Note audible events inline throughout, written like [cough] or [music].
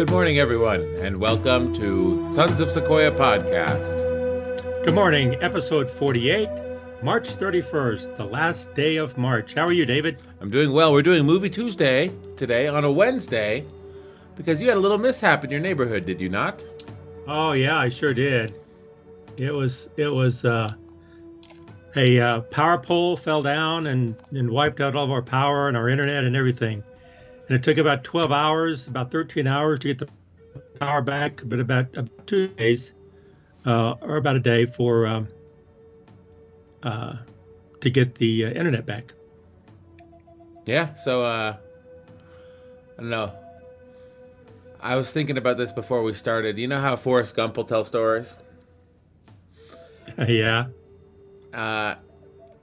Good morning, everyone, and welcome to Sons of Sequoia podcast. Good morning, episode 48, March 31st, the last day of March. How are you, David? I'm doing well. We're doing Movie Tuesday today on a Wednesday because you had a little mishap in your neighborhood, did you not? Oh yeah, I sure did. It was it was uh, a uh, power pole fell down and, and wiped out all of our power and our internet and everything. And it took about 12 hours, about 13 hours to get the power back, but about, about two days uh, or about a day for um, uh, to get the uh, internet back. Yeah. So uh, I don't know. I was thinking about this before we started. You know how Forrest Gump will tell stories? [laughs] yeah. Uh,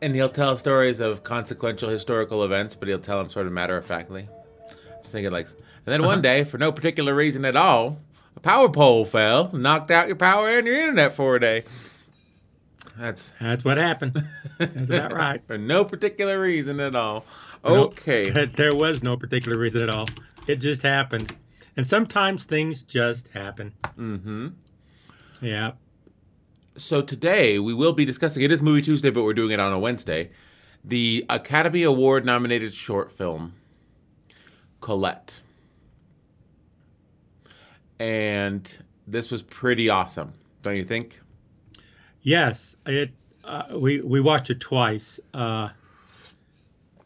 and he'll tell stories of consequential historical events, but he'll tell them sort of matter of factly. Just thinking like, and then one day, for no particular reason at all, a power pole fell, knocked out your power and your internet for a day. That's that's what happened. That's about [laughs] right. for no particular reason at all. Okay. [laughs] Nope. There was no particular reason at all. It just happened. And sometimes things just happen. Mm-hmm. Yeah. So today we will be discussing. It is Movie Tuesday, but we're doing it on a Wednesday. The Academy Award nominated short film, Colette. And this was pretty awesome, don't you think? Yes, it. Uh, we we watched it twice. Uh,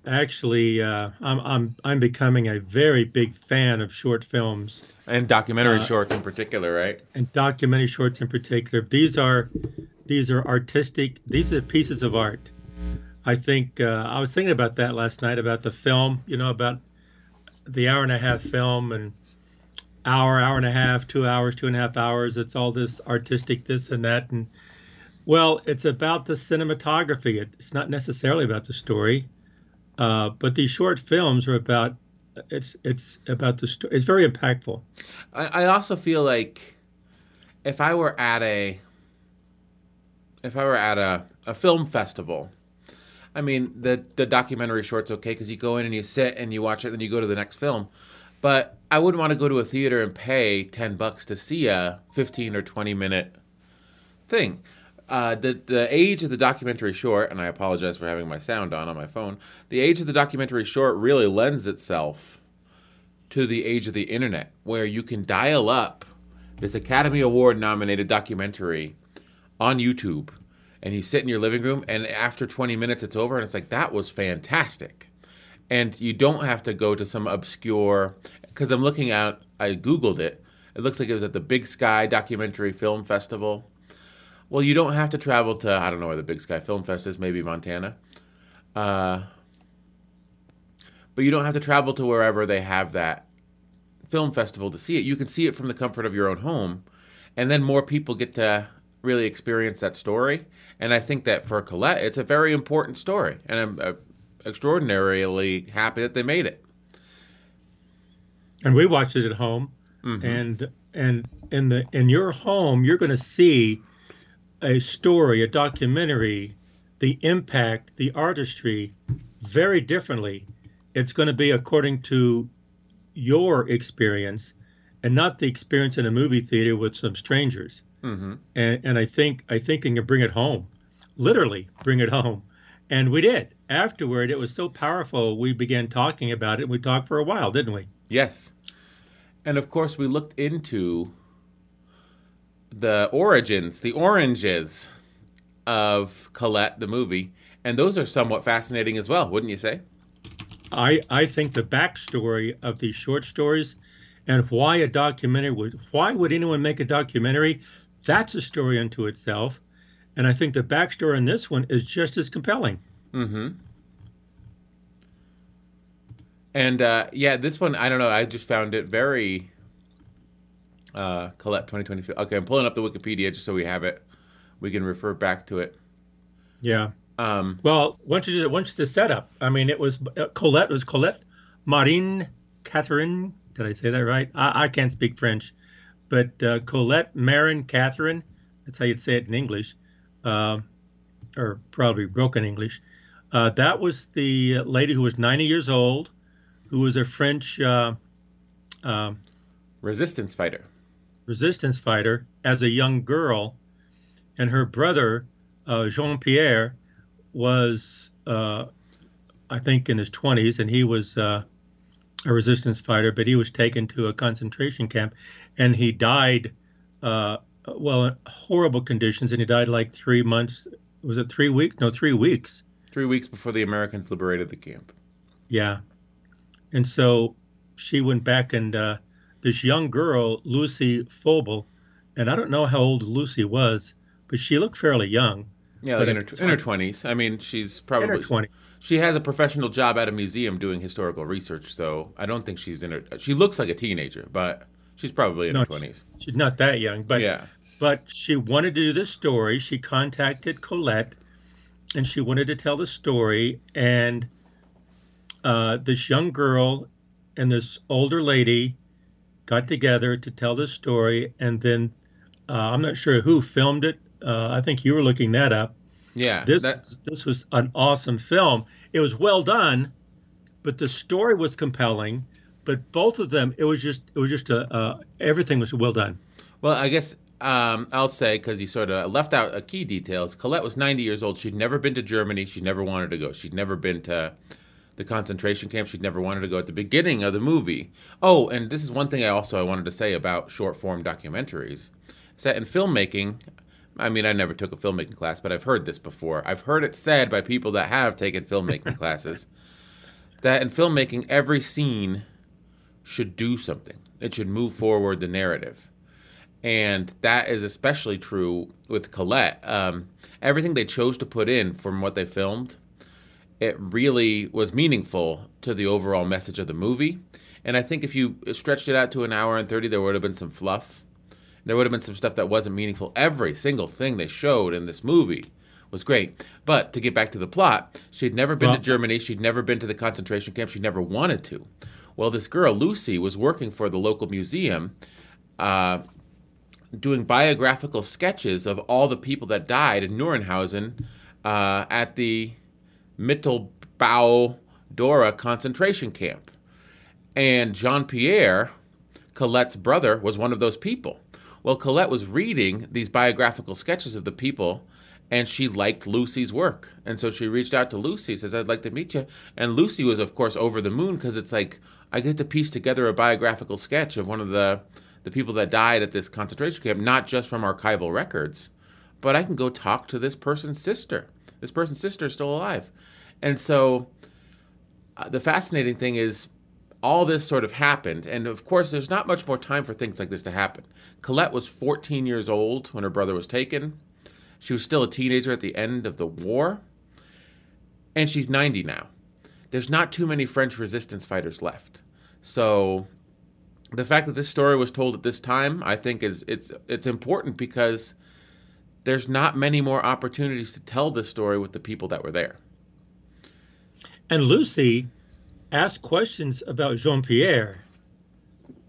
actually, uh, I'm I'm I'm becoming a very big fan of short films and documentary uh, shorts in particular, right? And documentary shorts in particular. These are these are artistic. These are pieces of art. I think uh, I was thinking about that last night about the film. You know about the hour and a half film and hour, hour and a half, two hours, two and a half hours. It's all this artistic this and that and well, it's about the cinematography. It's not necessarily about the story, uh, but these short films are about. It's it's about the story. It's very impactful. I, I also feel like if I were at a if I were at a, a film festival, I mean the the documentary short's okay because you go in and you sit and you watch it, and then you go to the next film. But I wouldn't want to go to a theater and pay ten bucks to see a fifteen or twenty minute thing. Uh, the the age of the documentary short, and I apologize for having my sound on on my phone. The age of the documentary short really lends itself to the age of the internet, where you can dial up this Academy Award nominated documentary on YouTube, and you sit in your living room, and after 20 minutes, it's over, and it's like that was fantastic, and you don't have to go to some obscure. Because I'm looking at, I googled it. It looks like it was at the Big Sky Documentary Film Festival well, you don't have to travel to I don't know where the Big Sky Film Fest is, maybe Montana. Uh, but you don't have to travel to wherever they have that film festival to see it. You can see it from the comfort of your own home, and then more people get to really experience that story. And I think that for Colette, it's a very important story, and I'm uh, extraordinarily happy that they made it. And we watched it at home, mm-hmm. and and in the in your home, you're going to see a story, a documentary, the impact, the artistry very differently. It's going to be according to your experience and not the experience in a movie theater with some strangers. Mm-hmm. And, and I think I think you can bring it home, literally bring it home, and we did. Afterward, it was so powerful. We began talking about it. and We talked for a while, didn't we? Yes, and of course we looked into the origins, the oranges of Colette, the movie, and those are somewhat fascinating as well, wouldn't you say? I I think the backstory of these short stories and why a documentary would why would anyone make a documentary? That's a story unto itself, and I think the backstory in this one is just as compelling. Mm-hmm. And uh, yeah, this one I don't know. I just found it very uh, Colette 2020. Okay, I'm pulling up the Wikipedia just so we have it. We can refer back to it. Yeah. Um, well, once you did, once the setup, I mean, it was uh, Colette was Colette Marine Catherine. Did I say that right? I, I can't speak French, but uh, Colette Marin Catherine. That's how you'd say it in English, uh, or probably broken English. Uh, that was the lady who was 90 years old, who was a French uh, um, resistance fighter. resistance fighter as a young girl, and her brother uh, Jean Pierre was, uh, I think, in his twenties, and he was uh, a resistance fighter, but he was taken to a concentration camp, and he died. Uh, well, in horrible conditions, and he died like three months. Was it three weeks? No, three weeks. Three weeks before the Americans liberated the camp. Yeah, and so she went back and uh, this young girl, Lucy Fouble, and I don't know how old Lucy was, but she looked fairly young. Yeah, like in her, in her 20s. I mean, she's probably. In her 20s. She has a professional job at a museum doing historical research, so I don't think she's in her. She looks like a teenager, but she's probably in No, her 20s. She's not that young, but yeah. but she wanted to do this story. She contacted Colette, and she wanted to tell the story. And uh, this young girl and this older lady got together to tell the story. And then uh, I'm not sure who filmed it. Uh, I think you were looking that up. Yeah. This that- this was an awesome film. It was well done, but the story was compelling. But both of them, it was just it was just a uh, everything was well done. Well, I guess um, I'll say because he sort of left out a key details. Colette was 90 years old. She'd never been to Germany. She never wanted to go. She'd never been to the concentration camp. She'd never wanted to go at the beginning of the movie. Oh, and this is one thing I also I wanted to say about short form documentaries. Set in filmmaking, I mean, I never took a filmmaking class, but I've heard this before. I've heard it said by people that have taken filmmaking [laughs] classes that in filmmaking, every scene should do something. It should move forward the narrative and that is especially true with Colette. Um, everything they chose to put in from what they filmed, it really was meaningful to the overall message of the movie. And I think if you stretched it out to an hour and thirty, there would have been some fluff. There would have been some stuff that wasn't meaningful. Every single thing they showed in this movie was great. But to get back to the plot, she'd never been Well- to Germany. She'd never been to the concentration camp. She never wanted to. Well, this girl Lucy was working for the local museum. Uh, doing biographical sketches of all the people that died in Neuenhausen uh, at the Mittelbau Dora concentration camp. And Jean Pierre, Colette's brother, was one of those people. Well, Colette was reading these biographical sketches of the people, and she liked Lucy's work. And so she reached out to Lucy, says, I'd like to meet you. And Lucy was, of course, over the moon because it's like, I get to piece together a biographical sketch of one of the, the people that died at this concentration camp, not just from archival records, but I can go talk to this person's sister. This person's sister is still alive. And so uh, the fascinating thing is all this sort of happened and of course there's not much more time for things like this to happen. Colette was 14 years old when her brother was taken. She was still a teenager at the end of the war and she's 90 now. There's not too many french resistance fighters left. So the fact that this story was told at this time i think is it's it's important because there's not many more opportunities to tell this story with the people that were there. And Lucy asked questions about Jean Pierre,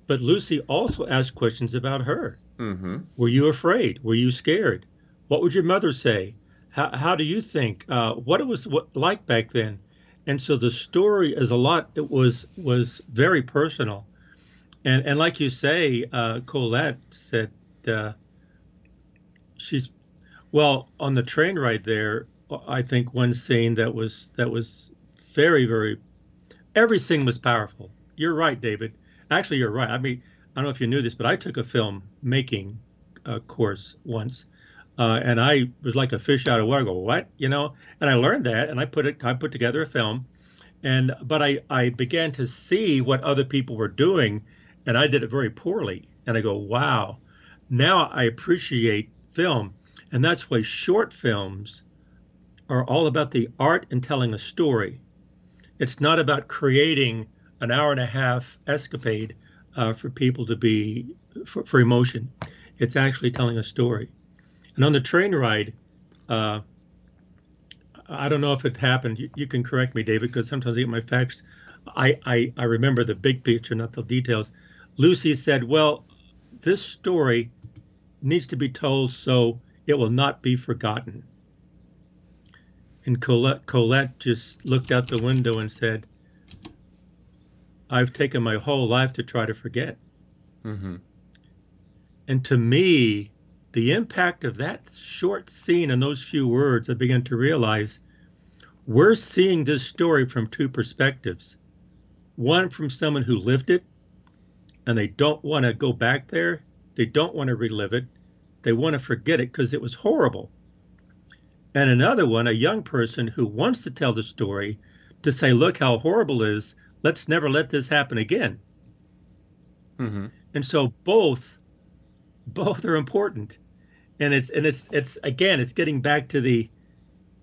but Lucy also asked questions about her. mm-hmm Were you afraid? Were you scared? What would your mother say? How, how do you think? Uh, what it was like back then? And so the story is a lot. It was was very personal, and and like you say, uh, Colette said uh, she's well on the train ride there. I think one scene that was that was very very every scene was powerful. You're right, David. Actually, you're right. I mean, I don't know if you knew this, but I took a film making uh, course once, uh, and I was like a fish out of water. I go, what? You know? And I learned that, and I put it. I put together a film, and but I I began to see what other people were doing, and I did it very poorly. And I go, wow. Now I appreciate film, and that's why short films are all about the art and telling a story. It's not about creating an hour and a half escapade uh, for people to be for, for emotion. It's actually telling a story. And on the train ride, uh, I don't know if it happened. You, you can correct me, David, because sometimes I get my facts. I, I I remember the big picture, not the details. Lucy said, "Well, this story needs to be told so it will not be forgotten." And Colette, Colette just looked out the window and said, I've taken my whole life to try to forget. Mm-hmm. And to me, the impact of that short scene and those few words, I began to realize we're seeing this story from two perspectives. One from someone who lived it and they don't want to go back there, they don't want to relive it, they want to forget it because it was horrible. And another one, a young person who wants to tell the story to say, look how horrible it is, let's never let this happen again. Mm-hmm. And so both both are important. And it's and it's it's again it's getting back to the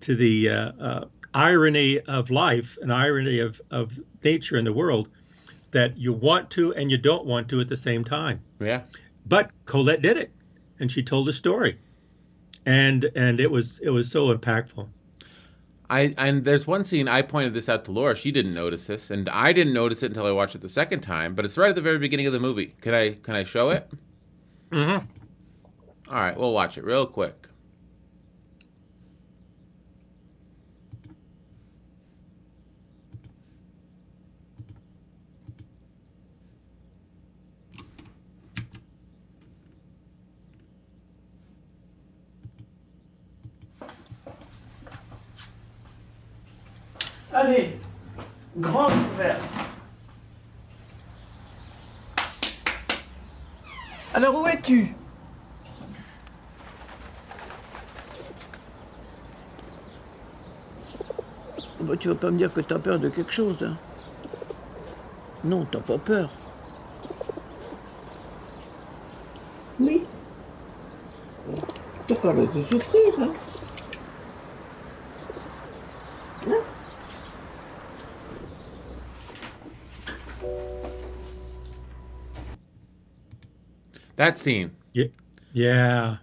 to the uh, uh, irony of life and irony of, of nature in the world that you want to and you don't want to at the same time. Yeah. But Colette did it and she told a story. And and it was it was so impactful. I and there's one scene I pointed this out to Laura. She didn't notice this, and I didn't notice it until I watched it the second time. But it's right at the very beginning of the movie. Can I can I show it? Mm-hmm. All right, we'll watch it real quick. Allez, grande ouverte. Alors où es-tu? Oh bah, Tu vas pas me dire que tu as peur de quelque chose. Hein non, t'as pas peur. Oui. T'as pas l'air de souffrir, hein That scene. Yeah. Yeah.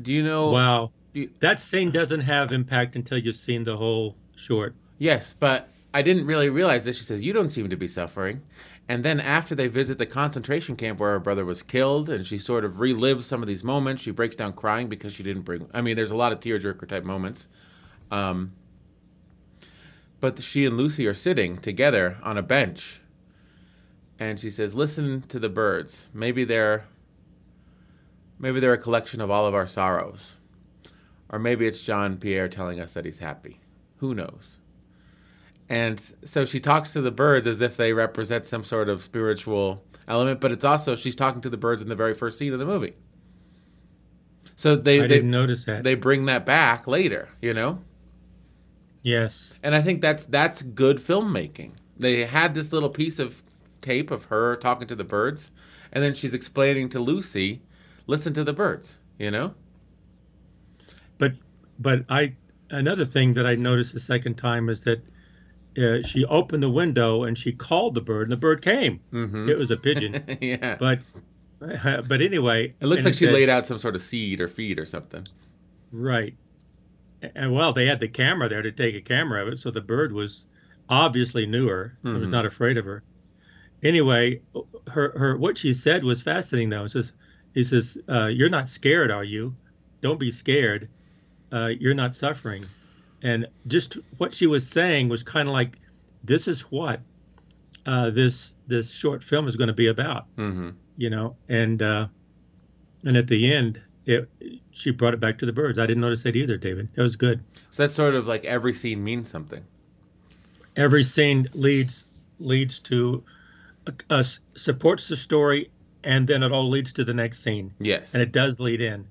Do you know? Wow. You, that scene doesn't have impact until you've seen the whole short. Yes, but I didn't really realize this. She says, You don't seem to be suffering. And then after they visit the concentration camp where her brother was killed, and she sort of relives some of these moments, she breaks down crying because she didn't bring. I mean, there's a lot of tearjerker type moments. Um, but she and Lucy are sitting together on a bench. And she says, Listen to the birds. Maybe they're Maybe they're a collection of all of our sorrows. Or maybe it's Jean Pierre telling us that he's happy. Who knows? And so she talks to the birds as if they represent some sort of spiritual element, but it's also she's talking to the birds in the very first scene of the movie. So they I they, didn't notice that. They bring that back later, you know? Yes. And I think that's that's good filmmaking. They had this little piece of tape of her talking to the birds, and then she's explaining to Lucy listen to the birds, you know? But but I another thing that I noticed the second time is that uh, she opened the window and she called the bird and the bird came. Mm-hmm. It was a pigeon. [laughs] yeah. But uh, [laughs] but anyway, it looks like she laid out some sort of seed or feed or something. Right. And well, they had the camera there to take a camera of it, so the bird was obviously knew her. Mm-hmm. was not afraid of her. Anyway, her her what she said was fascinating though. It says he says, uh, "You're not scared, are you? Don't be scared. Uh, you're not suffering." And just what she was saying was kind of like, "This is what uh, this this short film is going to be about." Mm-hmm. You know, and uh, and at the end, it she brought it back to the birds. I didn't notice that either, David. It was good. So that's sort of like every scene means something. Every scene leads leads to uh, supports the story and then it all leads to the next scene. Yes, and it does lead in,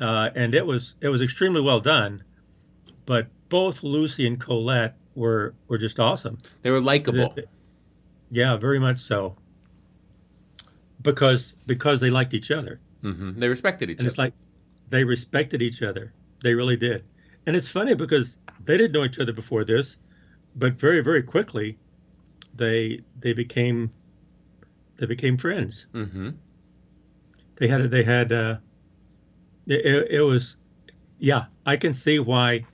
uh, and it was it was extremely well done. But both Lucy and Colette were were just awesome. They were likable. Yeah, very much so. Because because they liked each other. Mm-hmm. They respected each and other. It's like they respected each other. They really did. And it's funny because they didn't know each other before this, but very very quickly, they they became they became friends. Mm-hmm. They had they had uh, it, it was yeah I can see why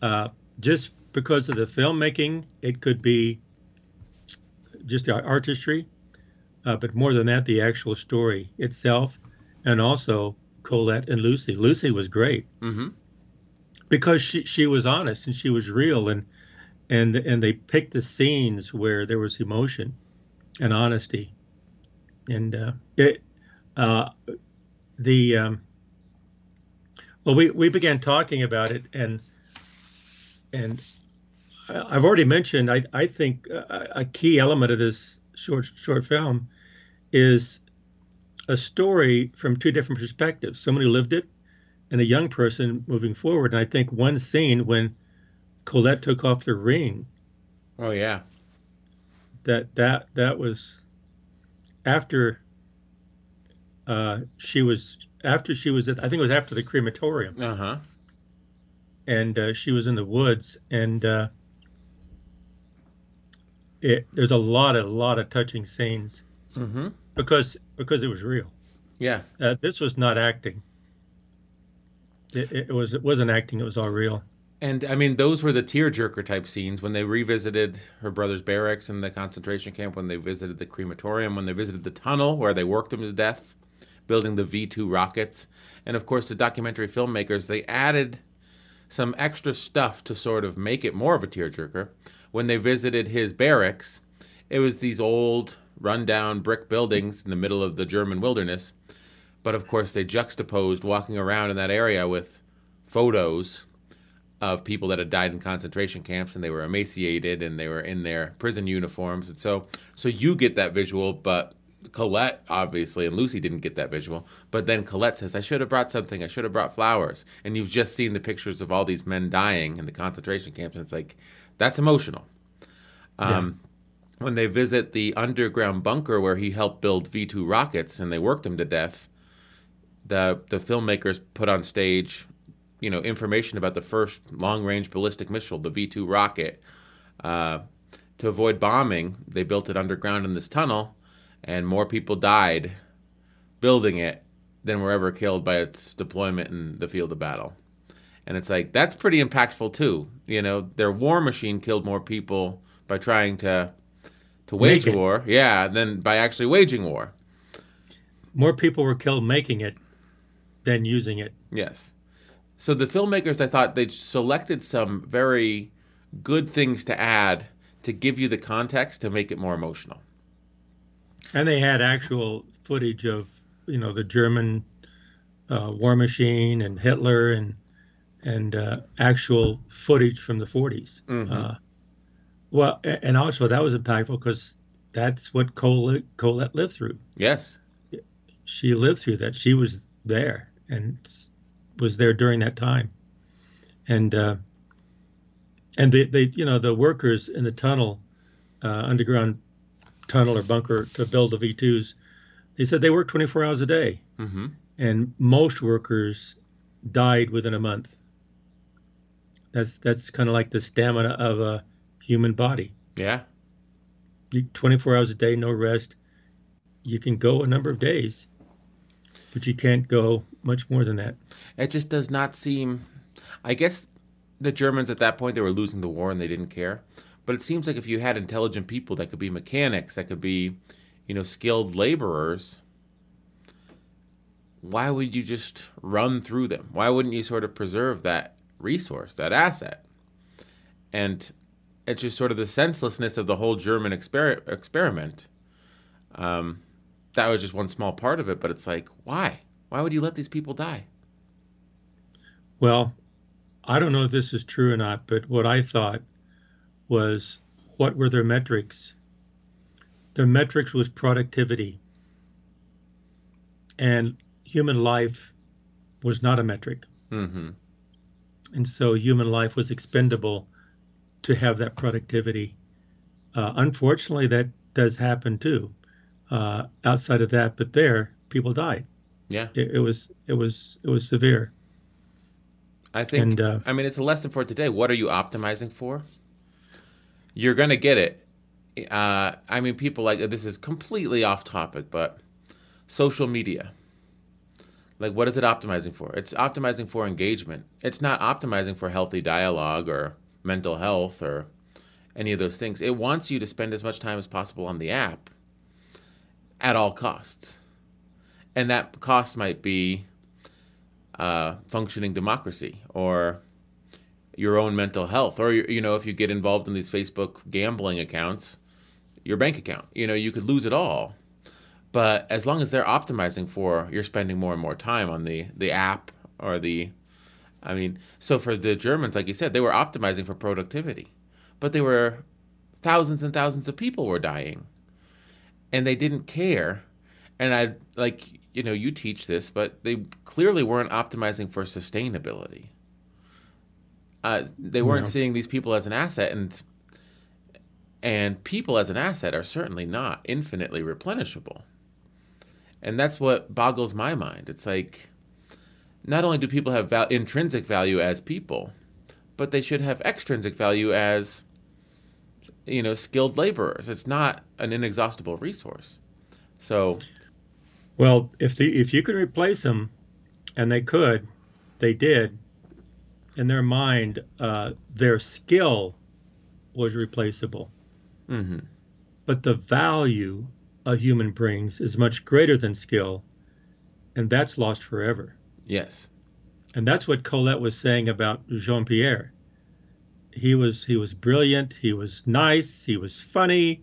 uh, just because of the filmmaking it could be just artistry, uh, but more than that the actual story itself, and also Colette and Lucy. Lucy was great mm-hmm. because she she was honest and she was real and and and they picked the scenes where there was emotion and honesty and uh, it, uh, the um, well, we we began talking about it, and and I've already mentioned. I I think a, a key element of this short short film is a story from two different perspectives. Someone who lived it, and a young person moving forward. And I think one scene when Colette took off the ring. Oh yeah. That that that was after uh, she was after she was at, I think it was after the crematorium. Uh huh. And uh, she was in the woods, and uh, it, there's a lot of a lot of touching scenes Mm-hmm. because because it was real. Yeah. Uh, this was not acting. It, it was it wasn't acting. It was all real. And I mean, those were the tearjerker type scenes when they revisited her brother's barracks in the concentration camp, when they visited the crematorium, when they visited the tunnel where they worked him to death, building the V 2 rockets. And of course, the documentary filmmakers, they added some extra stuff to sort of make it more of a tearjerker. When they visited his barracks, it was these old, rundown brick buildings in the middle of the German wilderness. But of course, they juxtaposed walking around in that area with photos of people that had died in concentration camps and they were emaciated and they were in their prison uniforms. And so so you get that visual but Colette obviously and Lucy didn't get that visual. But then Colette says I should have brought something. I should have brought flowers. And you've just seen the pictures of all these men dying in the concentration camps and it's like that's emotional. Um, when they visit the underground bunker where he helped build V2 rockets and they worked him to death the the filmmakers put on stage you know information about the first long range ballistic missile, the V two rocket. Uh, to avoid bombing, they built it underground in this tunnel, and more people died building it than were ever killed by its deployment in the field of battle. And it's like that's pretty impactful too. You know, their war machine killed more people by trying to to wage Make it. war, yeah, than by actually waging war. More people were killed making it than using it. Yes. So the filmmakers, I thought they selected some very good things to add to give you the context to make it more emotional. And they had actual footage of, you know, the German uh, war machine and Hitler and and uh, actual footage from the 40s. Mhm. Uh, well, and also that was impactful because that's what Colette, Colette lived through. Yes. She lived through that. She was there and was there during that time. And uh, and they, they, you know, the workers in the tunnel, uh, underground tunnel or bunker to build the V2s, they said they worked 24 hours a day, Mm-hmm. and most workers died within a month. That's that's kind of like the stamina of a human body. Yeah. 24 hours a day, no rest. You can go a number of days, but you can't go much more than that. It just does not seem. I guess the Germans at that point they were losing the war and they didn't care. But it seems like if you had intelligent people that could be mechanics, that could be, you know, skilled laborers, why would you just run through them? Why wouldn't you sort of preserve that resource, that asset? And it's just sort of the senselessness of the whole German exper- experiment. Um, that was just one small part of it, but it's like, why? Why would you let these people die? Well, I don't know if this is true or not, but what I thought was what were their metrics? Their metrics was productivity. And human life was not a metric. Mm-hmm. And so human life was expendable to have that productivity. Uh, unfortunately, that does happen too. Uh, outside of that, but there, people died. Yeah, It, it was it was it was severe. I think. And, uh, I mean, it's a lesson for today. What are you optimizing for? You're gonna get it. Uh, I mean, people like this is completely off topic, but social media. Like, what is it optimizing for? It's optimizing for engagement. It's not optimizing for healthy dialogue or mental health or any of those things. It wants you to spend as much time as possible on the app at all costs. And that cost might be uh, functioning democracy or your own mental health or you know if you get involved in these facebook gambling accounts your bank account you know you could lose it all But as long as they're optimizing for, you're spending more and more time on the the app or the, I mean, so for the Germans, like you said, they were optimizing for productivity, but they were thousands and thousands of people were dying, and they didn't care. And I like you know you teach this, but they clearly weren't optimizing for sustainability. Uh, they weren't No. seeing these people as an asset, and and people as an asset are certainly not infinitely replenishable. And that's what boggles my mind. It's like not only do people have val- intrinsic value as people, but they should have extrinsic value as you know skilled laborers. It's not an inexhaustible resource. So Well, if the if you can replace them, and they could, they did. In their mind, uh, their skill was replaceable, mhm. but the value a human brings is much greater than skill, and that's lost forever. yes, And that's what Colette was saying about Jean Pierre. He was he was brilliant, he was nice, he was funny,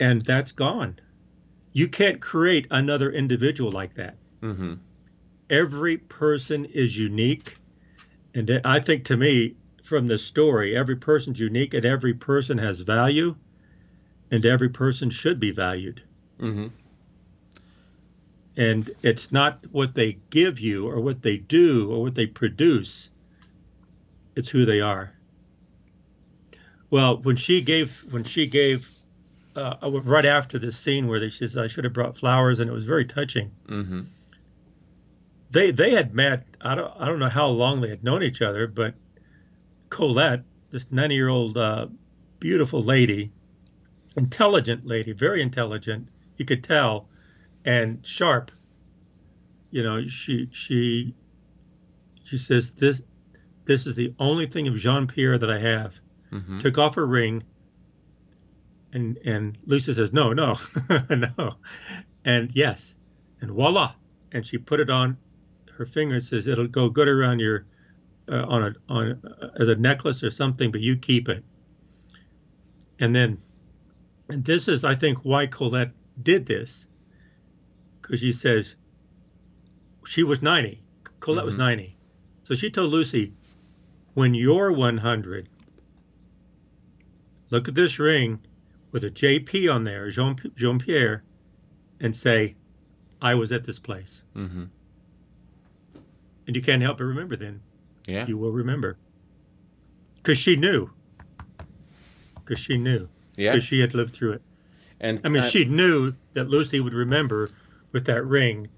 and that's gone. You can't create another individual like that. hmm Every person is unique, and I think to me, from the story, every person's unique, and every person has value, and every person should be valued. hmm and it's not what they give you or what they do or what they produce it's who they are well when she gave when she gave uh, right after this scene where she says i should have brought flowers and it was very touching. Hmm they they had met i don't i don't know how long they had known each other but colette this 90 year old uh, beautiful lady intelligent lady very intelligent you could tell and sharp. You know she she she says this this is the only thing of jean-pierre that i have. Hmm took off her ring and and lucy says no no [laughs] no. And yes and voila. And she put it on her finger and says it'll go good around your uh, on a on uh, as a necklace or something but you keep it. And then and this is i think why colette did this. Because she says she was 90 colette was Mhm. 90 so she told lucy when you're 100 look at this ring with a jp on there jean, jean pierre and say i was at this place. Hmm and you can't help but remember then. Yeah. you will remember. Because she knew. Because she knew. Yeah. because she had lived through it. And i mean uh, she knew that lucy would remember with that ring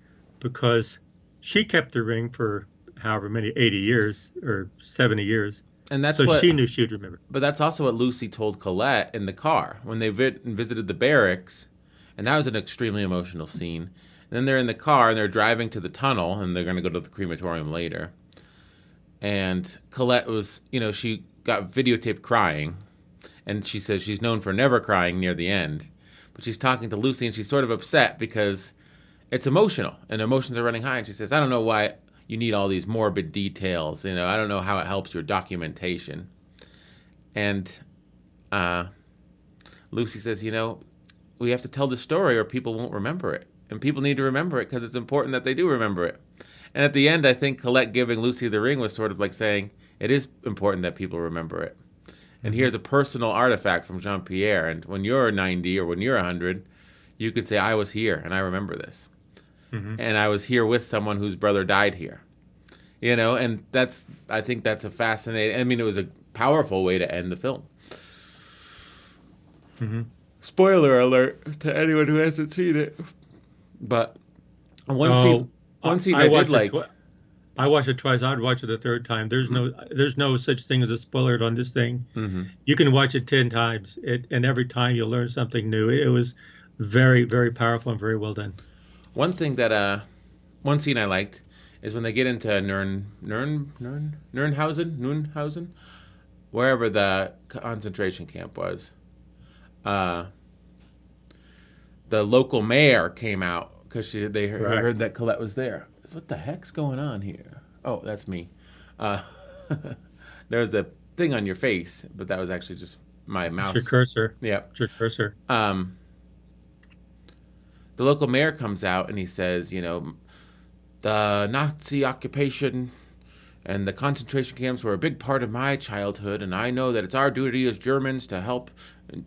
because she kept the ring for however many 80 years or 70 years and that's so what she knew she would remember But that's also what Lucy told Colette in the car when they vi- visited the barracks, and that was an extremely emotional scene. And then they're in the car and they're driving to the tunnel, and they're going to go to the crematorium later. And Colette was, you know, she got videotaped crying, and she says she's known for never crying near the end. But she's talking to Lucy, and she's sort of upset because it's emotional, and emotions are running high. And she says, "I don't know why." You need all these morbid details, you know. I don't know how it helps your documentation. And uh, Lucy says, you know, we have to tell the story or people won't remember it. And people need to remember it because it's important that they do remember it. And at the end, I think Colette giving Lucy the ring was sort of like saying, it is important that people remember it. And here's a personal artifact from Jean Pierre. And when you're 90 or when you're 100, you could say, I was here and I remember this. Mm-hmm. And I was here with someone whose brother died here. You know, and that's, I think that's a fascinating, I mean, it was a powerful way to end the film. Mm-hmm. Spoiler alert to anyone who hasn't seen it. But one Oh, scene, one scene I, watched did like. it twi- I watched it twice. I'd watch it a third time. There's no, mm-hmm. there's no such thing as a spoiler on this thing. Mhm. You can watch it ten times, it, and every time you'll learn something new. It, was very, very powerful and very well done. One thing that uh, one scene I liked is when they get into Nern, Nern, Nern, Nernhausen, Nunhausen, wherever the concentration camp was. Uh, the local mayor came out because they heard, Right. heard that Colette was there. So what the heck's going on here? Oh, that's me. Uh, [laughs] there was a thing on your face, but that was actually just my It's mouse. your cursor. Yeah. It's your cursor. Um, the local mayor comes out and he says, you know, the Nazi occupation and the concentration camps were a big part of my childhood, and I know that it's our duty as Germans to help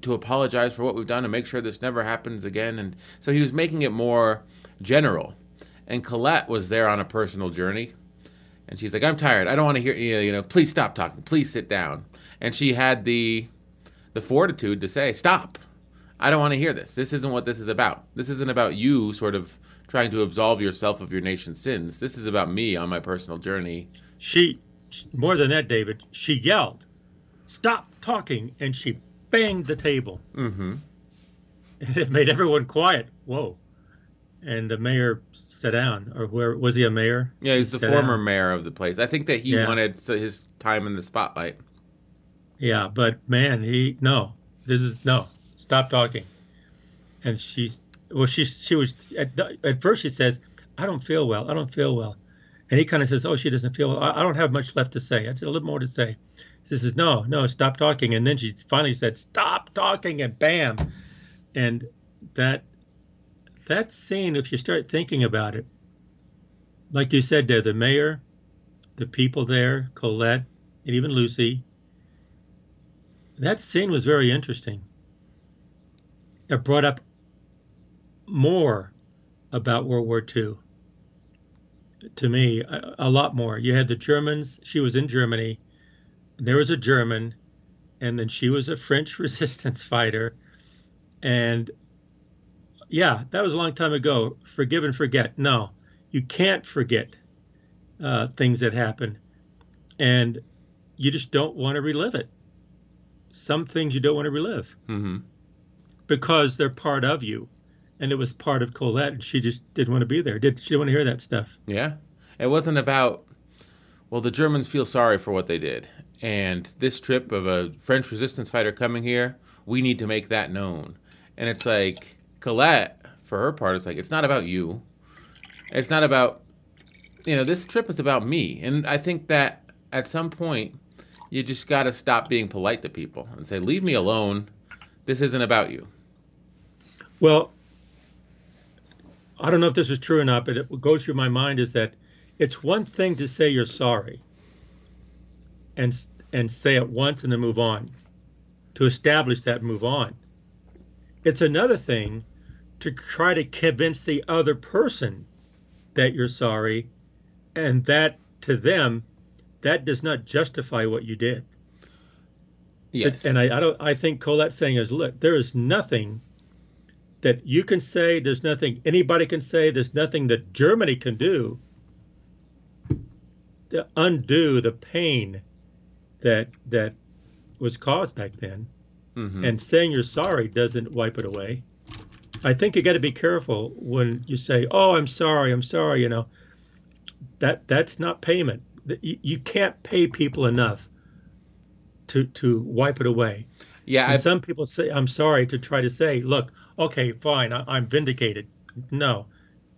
to apologize for what we've done and make sure this never happens again. And so he was making it more general. And Colette was there on a personal journey. And she's like, I'm tired. I don't want to hear you. You know, please stop talking. Please sit down. And she had the the fortitude to say, stop. I don't want to hear this. This isn't what this is about. This isn't about you sort of trying to absolve yourself of your nation's sins. This is about me on my personal journey. She, more than that, David, she yelled, Stop talking. And she banged the table. Mm-hmm. [laughs] It made everyone quiet. Whoa. And the mayor sat down, or where was he a mayor? Yeah, he's the former down. mayor of the place. I think that he Yeah. wanted his time in the spotlight. Yeah, but man, he no. This is no. Stop talking. And she's well, she she was at, at first she says, "I don't feel well. I don't feel well," and he kind of says, "Oh, she doesn't feel well. I, I don't have much left to say. I just a little more to say." She says, "No, no, stop talking." And then she finally said, "Stop talking!" And bam, and that that scene, if you start thinking about it, like you said there, the mayor, the people there, Colette, and even Lucy, that scene was very interesting. It brought up more about World War II to me, a, a lot more. You had the Germans, she was in Germany, there was a German, and then she was a French [laughs] resistance fighter. And yeah, that was a long time ago. Forgive and forget. No, you can't forget uh, things that happen. And you just don't want to relive it some things you don't want to relive Mm-hmm. Because they're part of you. And it was part of Colette, and she just didn't want to be there. Did she didn't want to hear that stuff? Yeah. It wasn't about, well, the Germans feel sorry for what they did. And this trip of a French resistance fighter coming here, we need to make that known. And it's like, Colette, for her part, it's like, it's not about you. It's not about, you know, this trip is about me. And I think that at some point, you just got to stop being polite to people and say, leave me alone. This isn't about you. Well, I don't know if this is true or not, but it, what goes through my mind is that it's one thing to say you're sorry and and say it once and then move on, to establish that move on. It's another thing to try to convince the other person that you're sorry, and that to them, that does not justify what you did. Yes. And I, I don't. I think Colette's saying is, look, there is nothing that you can say. There's nothing anybody can say. There's nothing that Germany can do to undo the pain that that was caused back then. Mhm. And saying you're sorry doesn't wipe it away. I think you got to be careful when you say, "Oh, I'm sorry, I'm sorry." You know, that that's not payment. You, you can't pay people enough to to wipe it away. yeah. And some people say, "I'm sorry," to try to say, "Look, okay, fine, I, I'm vindicated." No,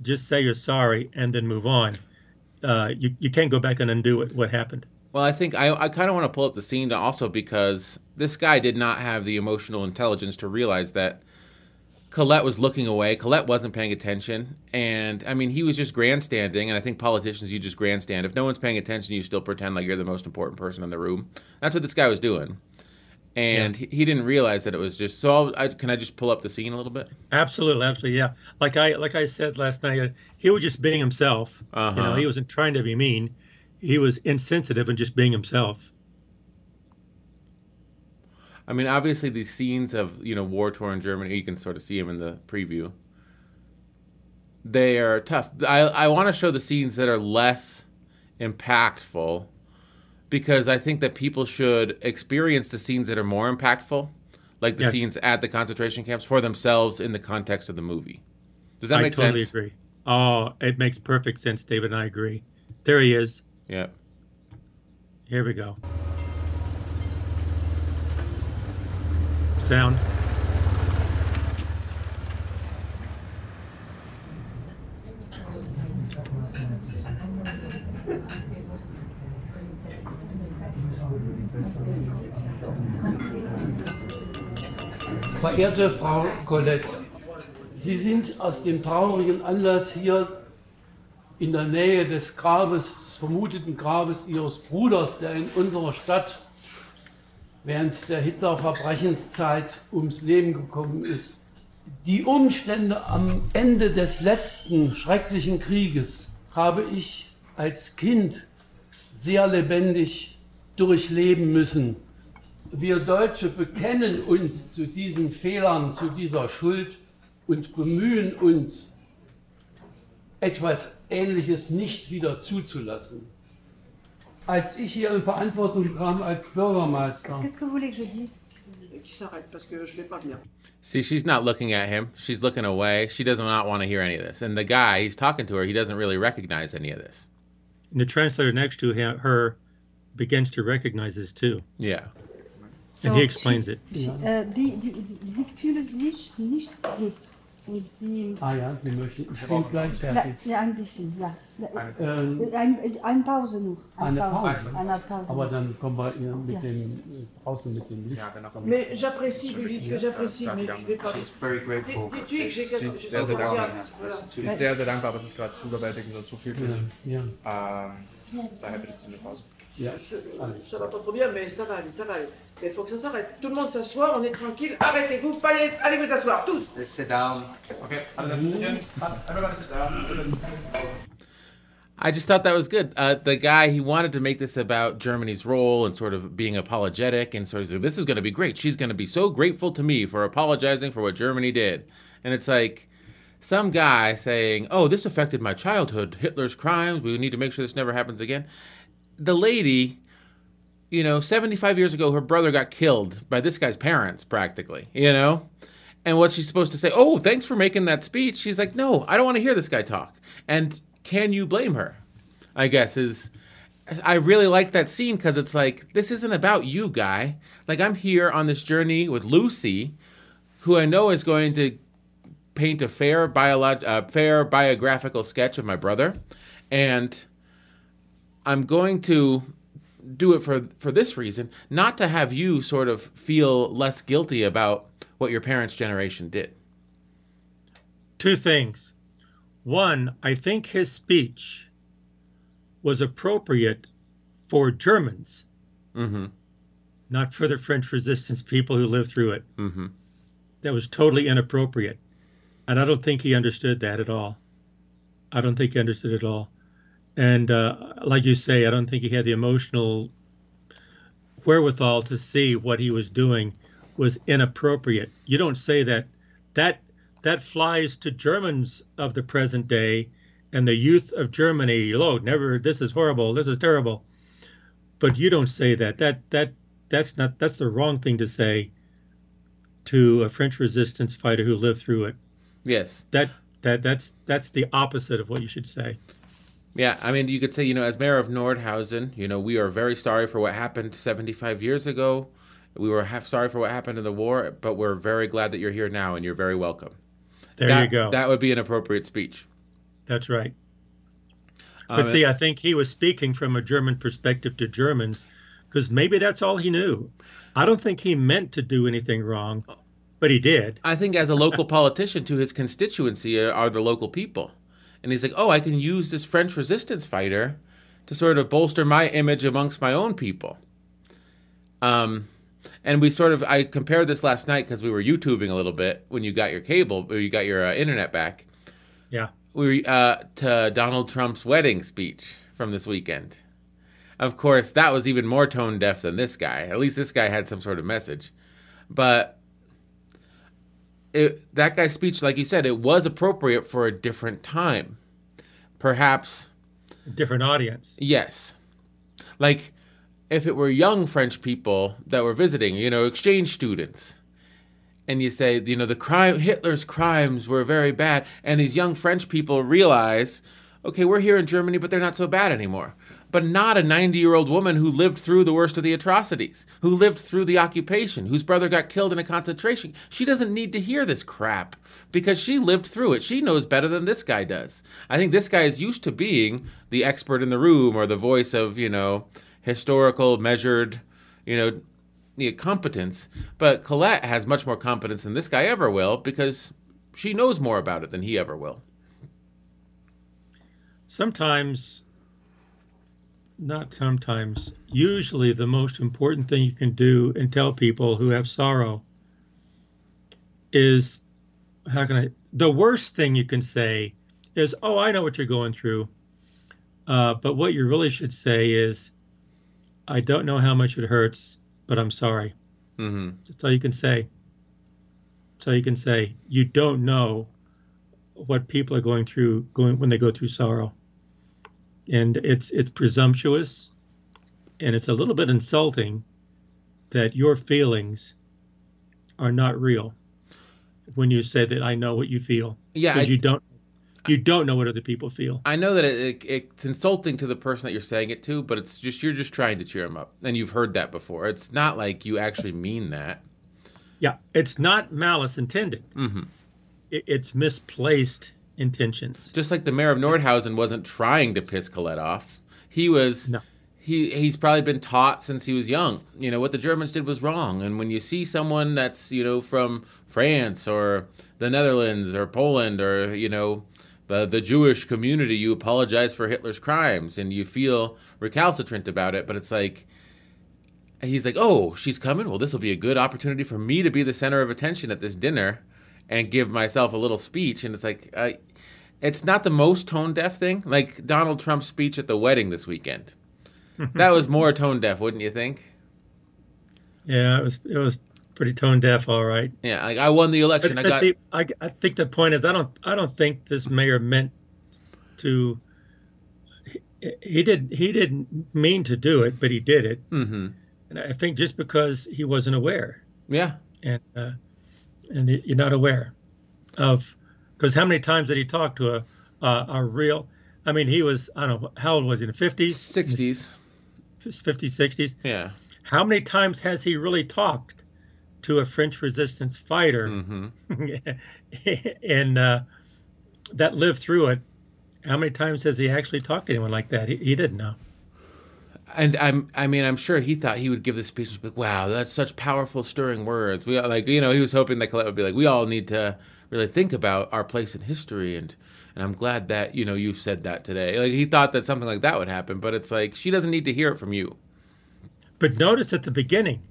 just say you're sorry and then move on. Uh, you you can't go back and undo what, what happened. Well, I think I, I kind of want to pull up the scene also because this guy did not have the emotional intelligence to realize that Colette was looking away. Colette wasn't paying attention. And I mean, he was just grandstanding. And I think politicians, you just grandstand. If no one's paying attention, you still pretend like you're the most important person in the room. That's what this guy was doing. And he, he didn't realize that it was just. So, I'll, can I just pull up the scene a little bit? Absolutely, absolutely, yeah. Like I like I said last night, uh, he was just being himself. Uh You know, huh. he wasn't trying to be mean. He was insensitive and just being himself. I mean, obviously, these scenes of you know war torn Germany, you can sort of see them in the preview. They are tough. I I want to show the scenes that are less impactful, because I think that people should experience the scenes that are more impactful, like the Yes. scenes at the concentration camps, for themselves in the context of the movie. Does that I make totally sense? agree. Oh, it makes perfect sense, David. and I agree. There he is. Yeah. Here we go. Sound. Verehrte Frau Colette, Sie sind aus dem traurigen Anlass hier in der Nähe des Grabes, vermuteten Grabes Ihres Bruders, der in unserer Stadt während der Hitler-Verbrechenszeit ums Leben gekommen ist. Die Umstände am Ende des letzten schrecklichen Krieges habe ich als Kind sehr lebendig durchleben müssen. Wir Deutsche bekennen uns zu diesen Fehlern, zu dieser Schuld und bemühen uns, etwas Ähnliches nicht wieder zuzulassen. Als ich hier in Verantwortung kam als Bürgermeister, Qu'est-ce que vous voulez que je dise qui s'arrête parce que je vais pas bien. See, she's not looking at him. She's looking away. She does not want to hear any of this. And the guy, he's talking to her. He doesn't really recognize any of this. And the translator next to her begins to recognize this too. Yeah. And he explains it. She- äh, die, die, sie fühlen sich nicht gut. Und sie. ah ja, Sie möchten, ich bin gleich Ja, fertig. ja, ein bisschen, ja. Ähm, Ein, ein Pause noch. Ein Eine Pause? Eine Pause. aber dann kommen wir hier mit Ja. dem, äh, draußen mit dem Licht. Mais j'apprécie, lui dites que j'apprécie, mais je vais pas. She's very grateful. Sehr, sehr dankbar. Sie ist sehr, sehr dankbar, aber es ist gerade zu überwältigend und zu viel für sie. Ja, ja, Ähm, daher bitte sie eine Pause. ja. Ça va pas trop bien, mais ça va aller, ça va aller. Mais il faut que ça s'arrête. Tout le monde s'assoit, on est tranquille. Arrêtez-vous, allez, allez vous asseoir, tous. Let's sit down. Okay, alle setzen sich hin. Everybody sit down. I just thought that was good. Uh, the guy, he wanted to make this about Germany's role and sort of being apologetic and sort of, this is going to be great. She's going to be so grateful to me for apologizing for what Germany did. And it's like some guy saying, oh, this affected my childhood, Hitler's crimes. We need to make sure this never happens again. The lady, you know, 75 years ago, her brother got killed by this guy's parents, practically, you know? And what's she supposed to say? Oh, thanks for making that speech. She's like, no, I don't want to hear this guy talk. And can you blame her? I guess is. I really like that scene because it's like, this isn't about you, guy. Like, I'm here on this journey with Lucy, who I know is going to paint a fair, biolog- uh, fair biographical sketch of my brother. And I'm going to do it for for this reason, not to have you sort of feel less guilty about what your parents' generation did. Two things. One, I think his speech was appropriate for Germans, Mm-hmm. not for the French resistance people who lived through it. Mm-hmm. That was totally inappropriate. And I don't think he understood that at all. I don't think he understood it at all. And uh, like you say, I don't think he had the emotional wherewithal to see what he was doing was inappropriate. You don't say that. That that flies to Germans of the present day and the youth of Germany. Oh, never. This is horrible. This is terrible. But you don't say that. That that that's not. That's the wrong thing to say to a French resistance fighter who lived through it. Yes. That that that's that's the opposite of what you should say. Yeah, I mean, you could say, you know, as mayor of Nordhausen, you know, we are very sorry for what happened 75 years ago. We were half sorry for what happened in the war, but we're very glad that you're here now and you're very welcome. There that, you go. That would be an appropriate speech. that's right. Um, But see, I think he was speaking from a German perspective to Germans because maybe that's all he knew. I don't think he meant to do anything wrong, but he did. I think as a local politician to his constituency are the local people. And he's like, oh, I can use this French resistance fighter to sort of bolster my image amongst my own people. Um, and we sort of, I compared this last night because we were YouTubing a little bit when you got your cable or you got your uh, internet back. Yeah. We uh, to Donald Trump's wedding speech from this weekend. Of course, that was even more tone deaf than this guy. At least this guy had some sort of message. But it, that guy's speech, like you said, it was appropriate for a different time. Perhaps, Different audience. yes. Like if it were young French people that were visiting, you know, exchange students, and you say, you know, the crime, Hitler's crimes were very bad, and these young French people realize, okay, we're here in Germany, but they're not so bad anymore. But not a 90 year old woman who lived through the worst of the atrocities, who lived through the occupation, whose brother got killed in a concentration. She doesn't need to hear this crap because she lived through it. She knows better than this guy does. I think this guy is used to being the expert in the room or the voice of, you know, historical, measured, you know, competence. But Colette has much more competence than this guy ever will because she knows more about it than he ever will. Sometimes, not sometimes, usually the most important thing you can do and tell people who have sorrow is how can I? The worst thing you can say is, "Oh, I know what you're going through," uh, but what you really should say is, "I don't know how much it hurts, but I'm sorry." Mm-hmm. That's all you can say. That's all you can say. You don't know what people are going through going when they go through sorrow, and it's it's presumptuous, and it's a little bit insulting that your feelings are not real when you say that I know what you feel Yeah, because you don't you don't know what other people feel. I know that it, it, it's insulting to the person that you're saying it to, but it's just you're just trying to cheer him up, and you've heard that before. It's not like you actually mean that. Yeah, it's not malice intended. hmm It, it's misplaced intentions. Just like the mayor of Nordhausen wasn't trying to piss Colette off. He was No. he he's probably been taught since he was young. You know what the Germans did was wrong. And when you see someone that's you know from France or the Netherlands or Poland or you know the the Jewish community, you apologize for Hitler's crimes and you feel recalcitrant about it. But it's like he's like, oh, she's coming. Well, this will be a good opportunity for me to be the center of attention at this dinner and give myself a little speech. And it's like, uh, it's not the most tone deaf thing. Like Donald Trump's speech at the wedding this weekend. [laughs] that was more tone deaf, wouldn't you think? Yeah, it was it was pretty tone deaf, all right. Yeah, like I won the election. But, I got. see, I, I think the point is, I don't, I don't think this mayor meant to. He, he did, he didn't mean to do it, but he did it, hmm and I think just because he wasn't aware, Yeah. and uh, and you're not aware of, because how many times did he talk to a a, a real? I mean, he was, I don't know, how old was he? In the fifties, 60s. fifties, sixties. Yeah. How many times has he really talked to a French resistance fighter? hmm [laughs] and uh, that lived through it. How many times has he actually talked to anyone like that? He, he didn't know. And I'm, I mean, I'm sure he thought he would give this speech and be like, wow, that's such powerful, stirring words. We like, you know, he was hoping that Colette would be like, we all need to really think about our place in history, and and I'm glad that you know you said that today. Like he thought that something like that would happen, but it's like she doesn't need to hear it from you. But notice at the beginning,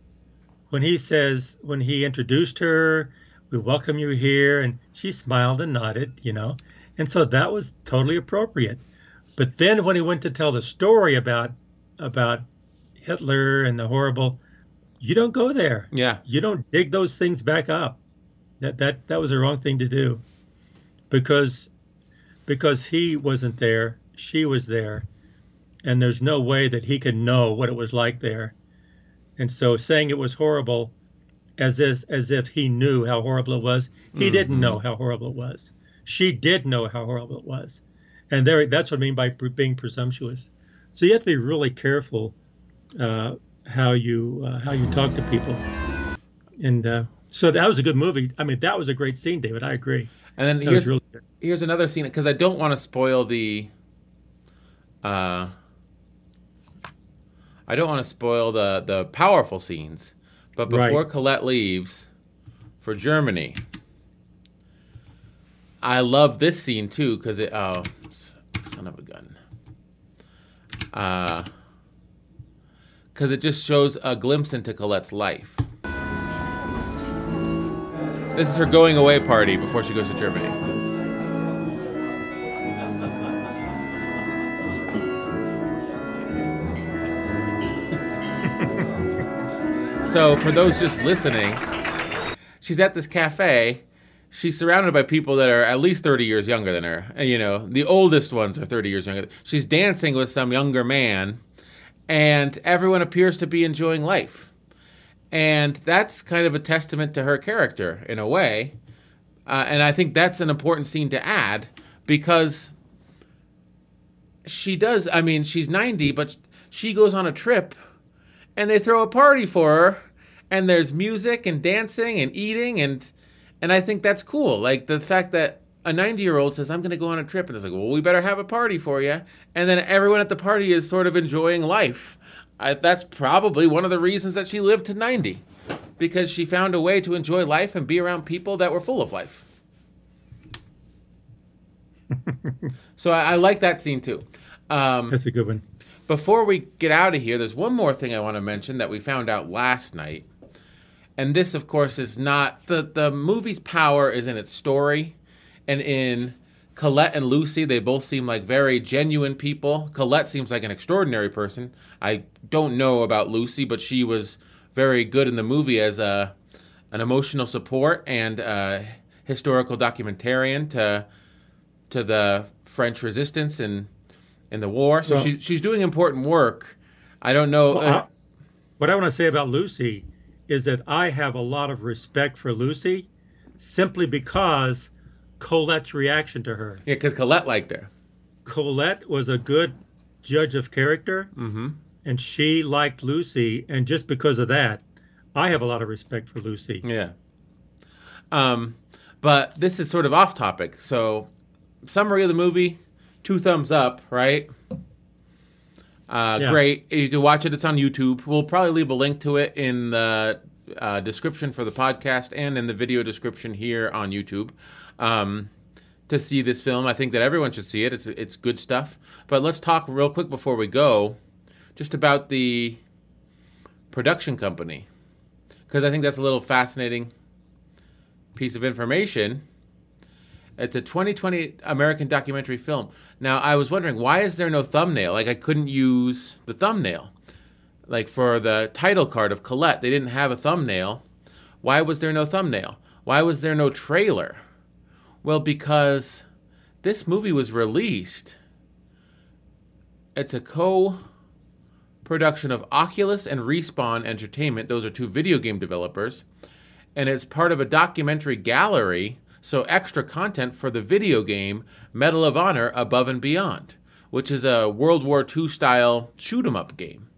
when he says, when he introduced her, we welcome you here, and she smiled and nodded, you know, and so that was totally appropriate. But then when he went to tell the story about about Hitler and the horrible, you don't go there. Yeah. you don't dig those things back up. That that that was the wrong thing to do, because because he wasn't there, she was there, and there's no way that he could know what it was like there. And so saying it was horrible, as if as if he knew how horrible it was, he didn't mm-hmm. know how horrible it was. She did know how horrible it was, and there that's what I mean by being presumptuous. So you have to be really careful uh, how you uh, how you talk to people. And uh, so that was a good movie. I mean, that was a great scene, David. I agree. And then That here's really here's another scene because I don't want to spoil the. Uh, I don't want to spoil the the powerful scenes, but before Right. Colette leaves for Germany, I love this scene too because it oh son of a gun. Uh, because it just shows a glimpse into Colette's life. This is her going away party before she goes to Germany. [laughs] so, for those just listening, she's at this cafe. She's surrounded by people that are at least 30 years younger than her. You know, the oldest ones are 30 years younger. She's dancing with some younger man, and everyone appears to be enjoying life. And that's kind of a testament to her character in a way. Uh, and I think that's an important scene to add because she does, I mean, she's 90, but she goes on a trip and they throw a party for her and there's music and dancing and eating and and I think that's cool. Like the fact that a 90 year old says, I'm going to go on a trip. And it's like, well, we better have a party for you. And then everyone at the party is sort of enjoying life. I, that's probably one of the reasons that she lived to 90 because she found a way to enjoy life and be around people that were full of life. [laughs] so I, I like that scene too. Um, That's a good one. before we get out of here, there's one more thing I want to mention that we found out last night. And this, of course, is not the the movie's power is in its story, and in Colette and Lucy. They both seem like very genuine people. Colette seems like an extraordinary person. I don't know about Lucy, but she was very good in the movie as a an emotional support and a historical documentarian to to the French resistance and in the war. So Well- she, she's doing important work. I don't know. Well, uh, I- what I want to say about Lucy is that I have a lot of respect for Lucy simply because Colette's reaction to her. yeah, because Colette liked her. Colette was a good judge of character, Mm-hmm. and she liked Lucy, and just because of that, I have a lot of respect for Lucy. Yeah. Um, but this is sort of off topic. So, summary of the movie: two thumbs up, right? Uh, Yeah. Great. You can watch it. It's on YouTube. We'll probably leave a link to it in the uh, description for the podcast and in the video description here on YouTube. Um, to see this film, I think that everyone should see it. It's it's good stuff. But let's talk real quick before we go, just about the production company, because I think that's a little fascinating piece of information. It's a 2020 American documentary film. Now, I was wondering why is there no thumbnail? Like I couldn't use the thumbnail. Like for the title card of Colette, they didn't have a thumbnail. Why was there no thumbnail? Why was there no trailer? Well, because this movie was released. It's a co production of Oculus and Respawn Entertainment. Those are two video game developers. And it's part of a documentary gallery, so extra content for the video game Medal of Honor Above and Beyond, which is a World War II style shoot 'em up game.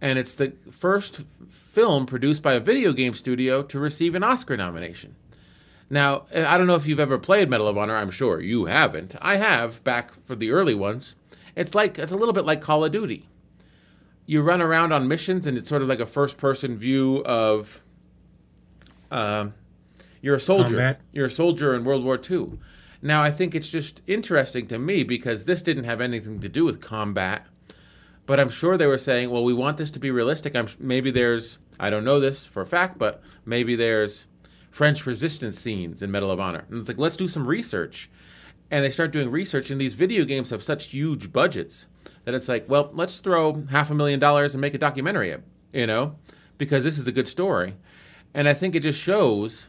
And it's the first film produced by a video game studio to receive an Oscar nomination. Now, I don't know if you've ever played Medal of Honor. I'm sure you haven't. I have back for the early ones. It's like it's a little bit like Call of Duty. You run around on missions, and it's sort of like a first-person view of. Um, you're a soldier. Combat. You're a soldier in World War II. Now, I think it's just interesting to me because this didn't have anything to do with combat but I'm sure they were saying, well, we want this to be realistic. I'm maybe there's I don't know this for a fact, but maybe there's French resistance scenes in Medal of Honor. And it's like let's do some research. And they start doing research, and these video games have such huge budgets that it's like, well, let's throw half a million dollars and make a documentary, you know, because this is a good story. And I think it just shows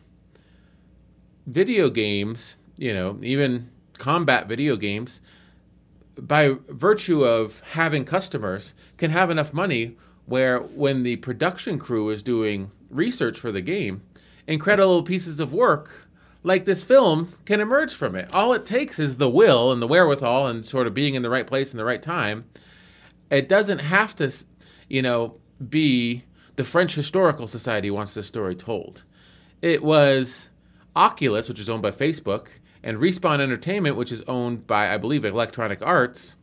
video games, you know, even combat video games, by virtue of having customers, can have enough money where when the production crew is doing research for the game, incredible pieces of work like this film can emerge from it. All it takes is the will and the wherewithal and sort of being in the right place in the right time. It doesn't have to, you know, be the French Historical Society wants this story told. It was Oculus, which is owned by Facebook, and Respawn Entertainment, which is owned by, I believe, Electronic Arts,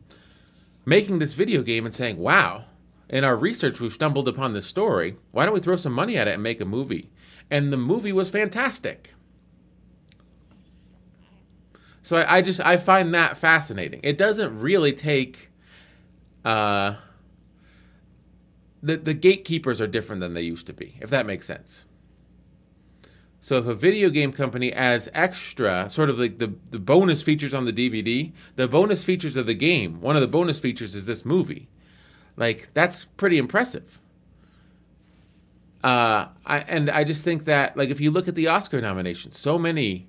making this video game and saying, wow, in our research, we've stumbled upon this story. Why don't we throw some money at it and make a movie? And the movie was fantastic. So I, I just I find that fascinating. It doesn't really take uh the the gatekeepers are different than they used to be, if that makes sense. So if a video game company adds extra, sort of like the, the bonus features on the DVD, the bonus features of the game, one of the bonus features is this movie. Like that's pretty impressive. Uh, I, and I just think that like if you look at the Oscar nominations, so many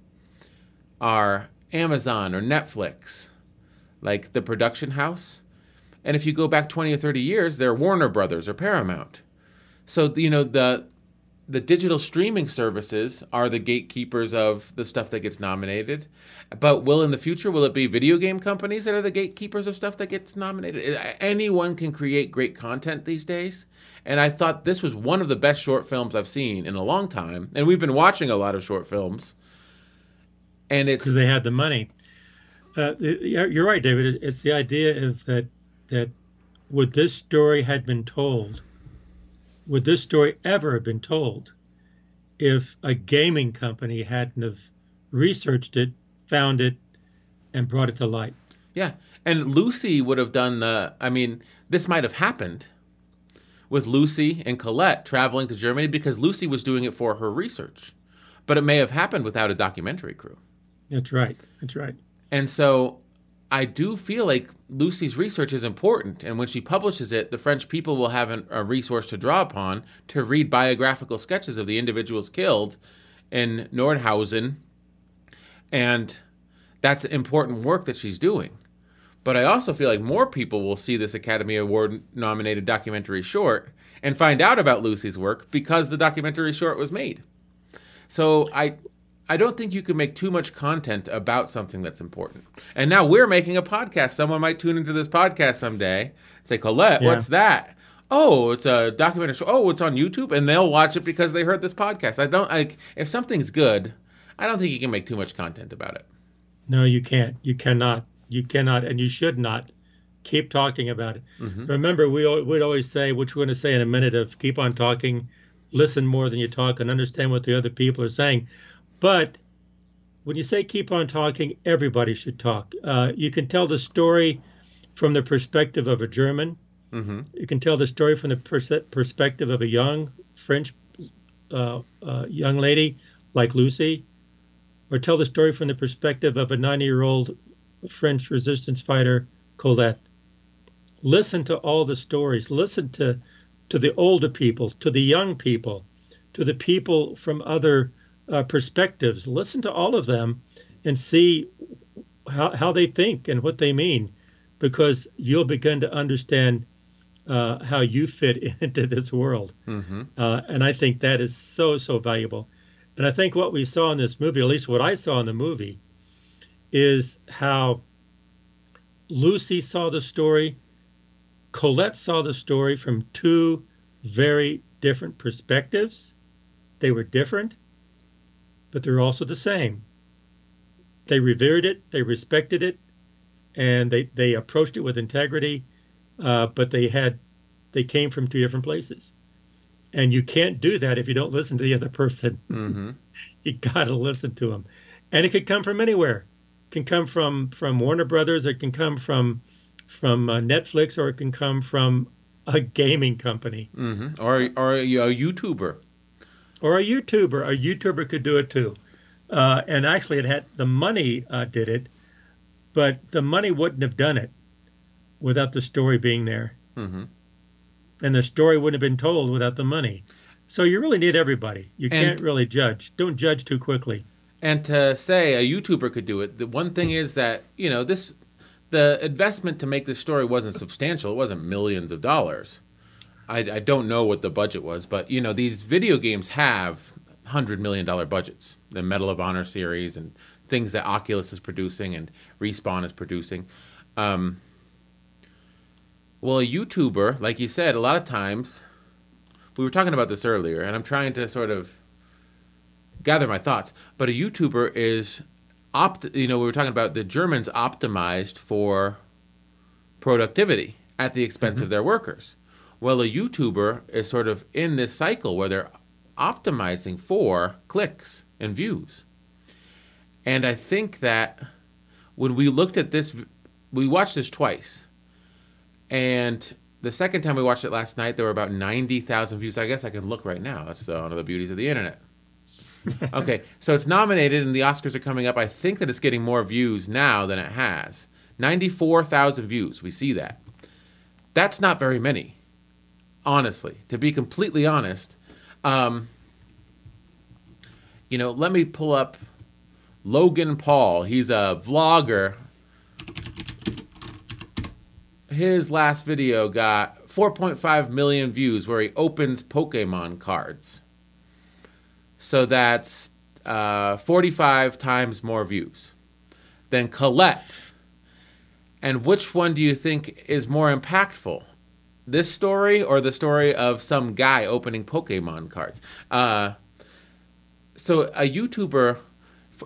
are Amazon or Netflix, like the production house. And if you go back 20 or 30 years, they're Warner Brothers or Paramount. So you know the the digital streaming services are the gatekeepers of the stuff that gets nominated. But will in the future will it be video game companies that are the gatekeepers of stuff that gets nominated? Anyone can create great content these days. And I thought this was one of the best short films I've seen in a long time. And we've been watching a lot of short films. And it's because they had the money. Uh, you're right, David. It's the idea of that that would this story had been told, would this story ever have been told if a gaming company hadn't have researched it, found it, and brought it to light. Yeah. And Lucy would have done the, I mean, this might have happened with Lucy and Colette traveling to Germany because Lucy was doing it for her research. But it may have happened without a documentary crew. That's right. That's right. And so I do feel like Lucy's research is important. And when she publishes it, the French people will have an, a resource to draw upon to read biographical sketches of the individuals killed in Nordhausen. And that's important work that she's doing. But I also feel like more people will see this Academy Award nominated documentary short and find out about Lucy's work because the documentary short was made. So I I don't think you can make too much content about something that's important. And now we're making a podcast. Someone might tune into this podcast someday and say, Colette, Yeah. what's that? Oh, it's a documentary show. Oh, it's on YouTube, and they'll watch it because they heard this podcast. I don't like if something's good, I don't think you can make too much content about it. No, you can't. You cannot. You cannot, and you should not. Keep talking about it. Mm-hmm. Remember, we would always say, which we're going to say in a minute, of keep on talking, listen more than you talk, and understand what the other people are saying. But when you say keep on talking, everybody should talk. Uh, you can tell the story from the perspective of a German. Mm-hmm. You can tell the story from the pers- perspective of a young French uh, uh, young lady like Lucy, or tell the story from the perspective of a 90 year old French resistance fighter, Colette. Listen to all the stories. Listen to, to the older people, to the young people, to the people from other uh, perspectives. Listen to all of them and see how, how they think and what they mean, because you'll begin to understand uh, how you fit [laughs] into this world. Mm-hmm. Uh, and I think that is so, so valuable. And I think what we saw in this movie, at least what I saw in the movie, is how Lucy saw the story, Colette saw the story from two very different perspectives. They were different, but they're also the same. They revered it, they respected it, and they, they approached it with integrity, uh, but they had they came from two different places. And you can't do that if you don't listen to the other person. [laughs] Mm-hmm. You got to listen to them. And it could come from anywhere. It can come from from Warner Brothers, it can come from from uh, Netflix or it can come from a gaming company Mm-hmm. Or or a, a YouTuber. Or a YouTuber. A YouTuber could do it too. Uh, and actually, it had the money uh, did it, but the money wouldn't have done it without the story being there. Mm-hmm. and the story wouldn't have been told without the money. So you really need everybody. You And- can't really judge. Don't judge too quickly. And to say a YouTuber could do it, the one thing is that you know this, the investment to make this story wasn't substantial. It wasn't millions of dollars. I, I don't know what the budget was, but you know these video games have hundred million dollar budgets. The Medal of Honor series and things that Oculus is producing and Respawn is producing. Um, well, a YouTuber, like you said, a lot of times, we were talking about this earlier, and I'm trying to sort of gather my thoughts. But a YouTuber is opt. You know, we were talking about the Germans optimized for productivity at the expense of their workers. Well, a YouTuber is sort of in this cycle where they're optimizing for clicks and views. And I think that when we looked at this, we watched this twice. And the second time we watched it last night, there were about 90,000 views. I guess I can look right now. That's uh, one of the beauties of the internet. [laughs] okay, so it's nominated and the Oscars are coming up. I think that it's getting more views now than it has. 94,000 views. We see that. That's not very many, honestly. To be completely honest, um, you know, let me pull up Logan Paul. He's a vlogger. His last video got 4.5 million views where he opens Pokemon cards. So that's uh, 45 times more views than Colette. And which one do you think is more impactful? This story or the story of some guy opening Pokemon cards? Uh, so a YouTuber,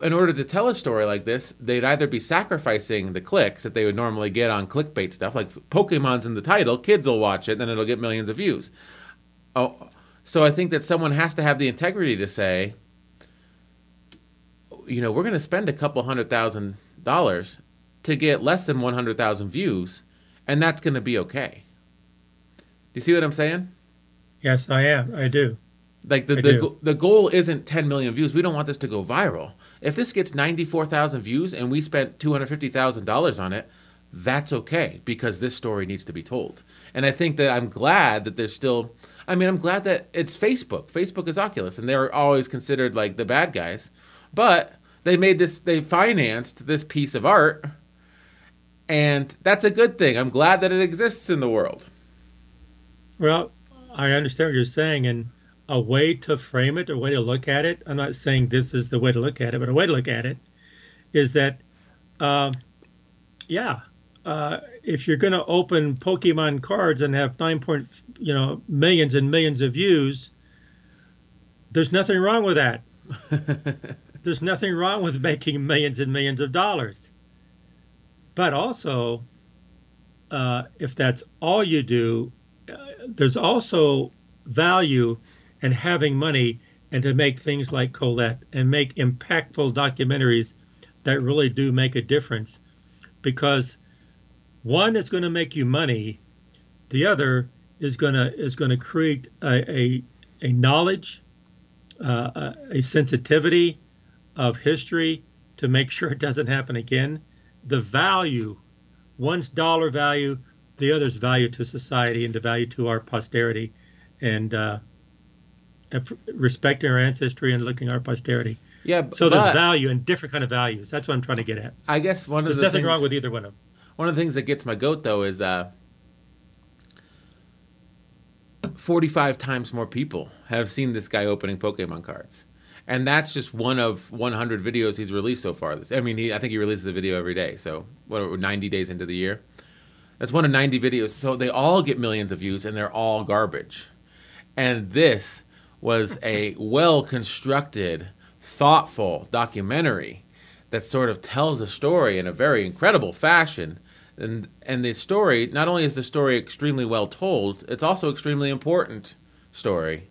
in order to tell a story like this, they'd either be sacrificing the clicks that they would normally get on clickbait stuff, like Pokemon's in the title, kids will watch it, then it'll get millions of views. Oh, so I think that someone has to have the integrity to say, you know, we're going to spend a couple hundred thousand dollars to get less than 100,000 views, and that's going to be okay. Do you see what I'm saying? Yes, I am. I do. Like the I the, do. the goal isn't 10 million views. We don't want this to go viral. If this gets 94,000 views and we spent $250,000 on it, that's okay because this story needs to be told. And I think that I'm glad that there's still I mean, I'm glad that it's Facebook. Facebook is Oculus and they're always considered like the bad guys. But they made this they financed this piece of art and that's a good thing. I'm glad that it exists in the world. Well, I understand what you're saying, and a way to frame it, a way to look at it. I'm not saying this is the way to look at it, but a way to look at it is that, um, yeah, uh, if you're going to open Pokemon cards and have nine point, you know, millions and millions of views, there's nothing wrong with that. [laughs] there's nothing wrong with making millions and millions of dollars. But also, uh, if that's all you do, uh, there's also value in having money and to make things like Colette and make impactful documentaries that really do make a difference. Because one is going to make you money, the other is going to is going to create a, a, a knowledge, uh, a, a sensitivity of history to make [laughs] sure it doesn't happen again. The value, one's dollar value, the other's value to society and the value to our posterity, and uh, and respecting our ancestry and looking at our posterity. Yeah, So there's value and different kind of values. That's what I'm trying to get at. I guess one of There's the nothing things, wrong with either one of them. one of the things that gets my goat though is uh 45 times more people have seen this guy opening Pokemon cards. And that's just one of 100 videos he's released so far. This, I mean, he, I think he releases a video every day. So, what, are 90 days into the year? That's one of 90 videos. So they all get millions of views and they're all garbage. And this was a well constructed, thoughtful documentary that sort of tells a story in a very incredible fashion. And and the story, not only is the story extremely well told, it's also extremely important story.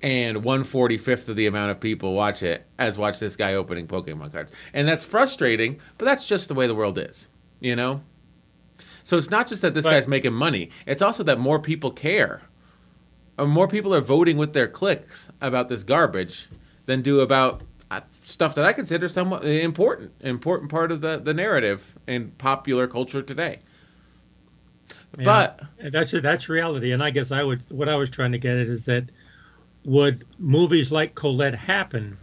And one forty fifth of the amount of people watch it as watch this guy opening Pokemon cards. And that's frustrating, but that's just the way the world is, you know? So it's not just that this Right. guy's making money, it's also that more people care. Or more people are voting with their clicks about this garbage than do about uh, stuff that I consider somewhat important, important part of the, the narrative in popular culture today. Yeah. But that's that's reality. And I guess I would what I was trying to get at is that would movies like Colette happen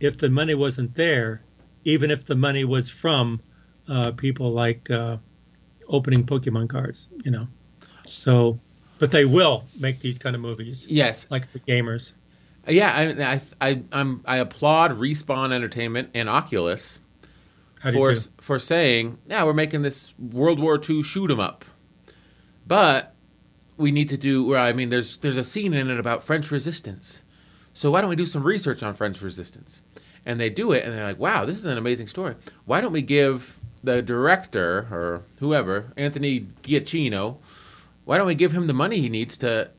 if the money wasn't there, even if the money was from uh, people like uh, opening Pokemon cards, you know? So, but they will make these kind of movies, yes, like the gamers. yeah, I, I, I, I'm, I applaud Respawn Entertainment and Oculus for do? for saying, yeah, we're making this World War II shoot 'em up, but we need to do. Well, I mean, there's there's a scene in it about French resistance, so why don't we do some research on French resistance? And they do it, and they're like, wow, this is an amazing story. Why don't we give the director or whoever, Anthony Giacchino, why don't we give him the money he needs to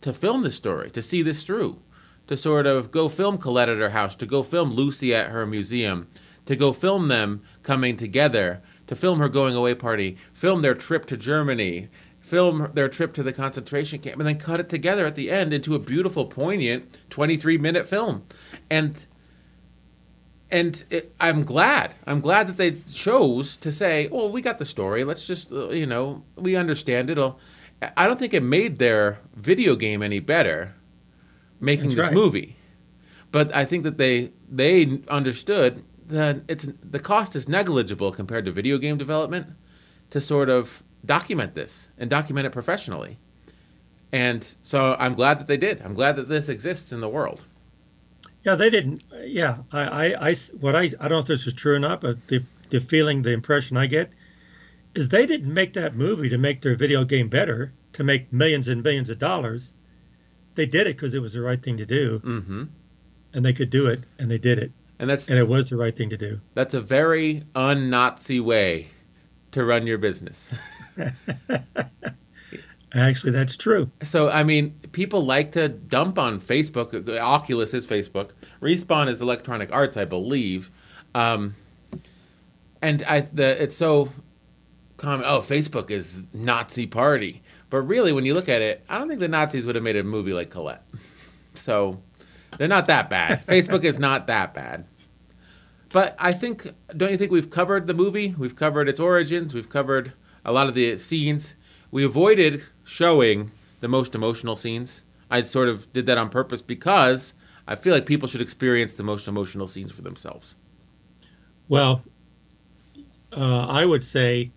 to film this story, to see this through, to sort of go film Colette at her house, to go film Lucy at her museum, to go film them coming together, to film her going away party, film their trip to Germany, film their trip to the concentration camp, and then cut it together at the end into a beautiful, poignant 23 minute film. And and it, I'm glad. I'm glad that they chose to say, "Well, we got the story. Let's just, uh, you know, we understand it." will I don't think it made their video game any better making That's this right. movie, but I think that they they understood that it's the cost is negligible compared to video game development to sort of document this and document it professionally. And so I'm glad that they did. I'm glad that this exists in the world. Yeah, they didn't. Yeah, I, I, what I, I don't know if this is true or not, but the, the feeling, the impression I get is they didn't make that movie to make their video game better, to make millions and millions of dollars. They did it because it was the right thing to do, hmm and they could do it, and they did it, And that's and it was the right thing to do. That's a very un-Nazi way to run your business. [laughs] Actually, that's true. so, I mean, people like to dump on Facebook. Oculus is Facebook. Respawn is Electronic Arts, I believe. Um, and I the it's so common. Oh, Facebook is Nazi party, but really, when you look at it, I don't think the Nazis would have made a movie like Colette. [laughs] So they're not that bad. [laughs] Facebook is not that bad. But I think, don't you think we've covered the movie? We've covered its origins. We've covered a lot of the scenes. We avoided showing the most emotional scenes. I sort of did that on purpose because I feel like people should experience the most emotional scenes for themselves. Well, uh, I would say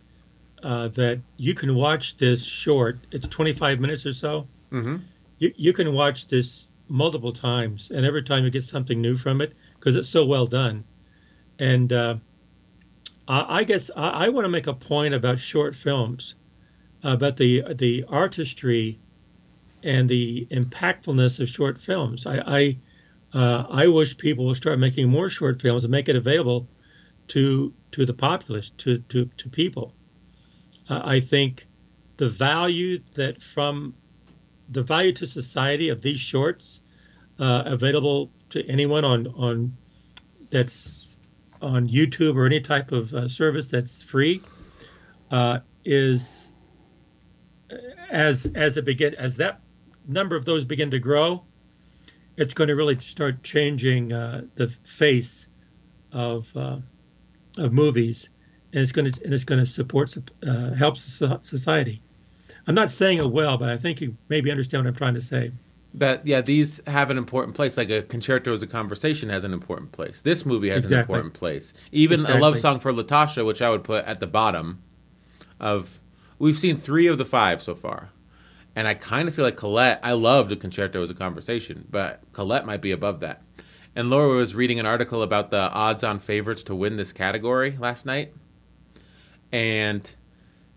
uh, that you can watch this short. It's 25 minutes or so. Mm-hmm. You, you can watch this multiple times, and every time you get something new from it because it's so well done. And uh, I, I guess I, I want to make a point about short films, about the the artistry and the impactfulness of short films. I I, uh, I wish people would start making more short films and make it available to to the populace, to to to people. Uh, I think the value that from the value to society of these shorts uh, available to anyone on on that's on YouTube or any type of uh, service that's free uh, is as as it begin as that number of those begin to grow, it's going to really start changing uh, the face of uh, of movies, and it's going to and it's going to support uh, help society. I'm not saying it well, but I think you maybe understand what I'm trying to say. That yeah, these have an important place. Like a concerto is a conversation has an important place. This movie has Exactly. an important place. Even a love song for Latasha, which I would put at the bottom of. We've seen three of the five so far, and I kind of feel like Colette. I loved a concerto is a conversation, but Colette might be above that. And Laura was reading an article about the odds-on favorites to win this category last night, and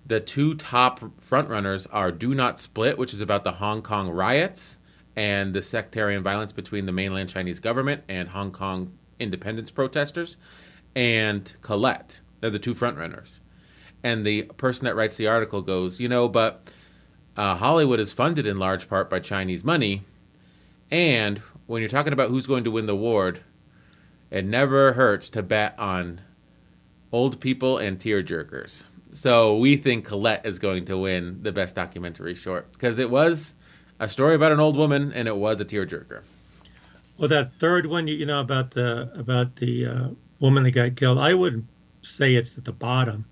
the two top frontrunners are Do Not Split, which is about the Hong Kong riots and the sectarian violence between the mainland Chinese government and Hong Kong independence protesters, and Colette. They're the two frontrunners. And the person that writes the article goes, you know, but uh, Hollywood is funded in large part by Chinese money. And when you're talking about who's going to win the award, it never hurts to bet on old people and tearjerkers. So we think Colette is going to win the best documentary short because it was a story about an old woman and it was a tearjerker. Well, that third one, you, you know, about the about the uh, woman that got killed, I would say it's at the bottom.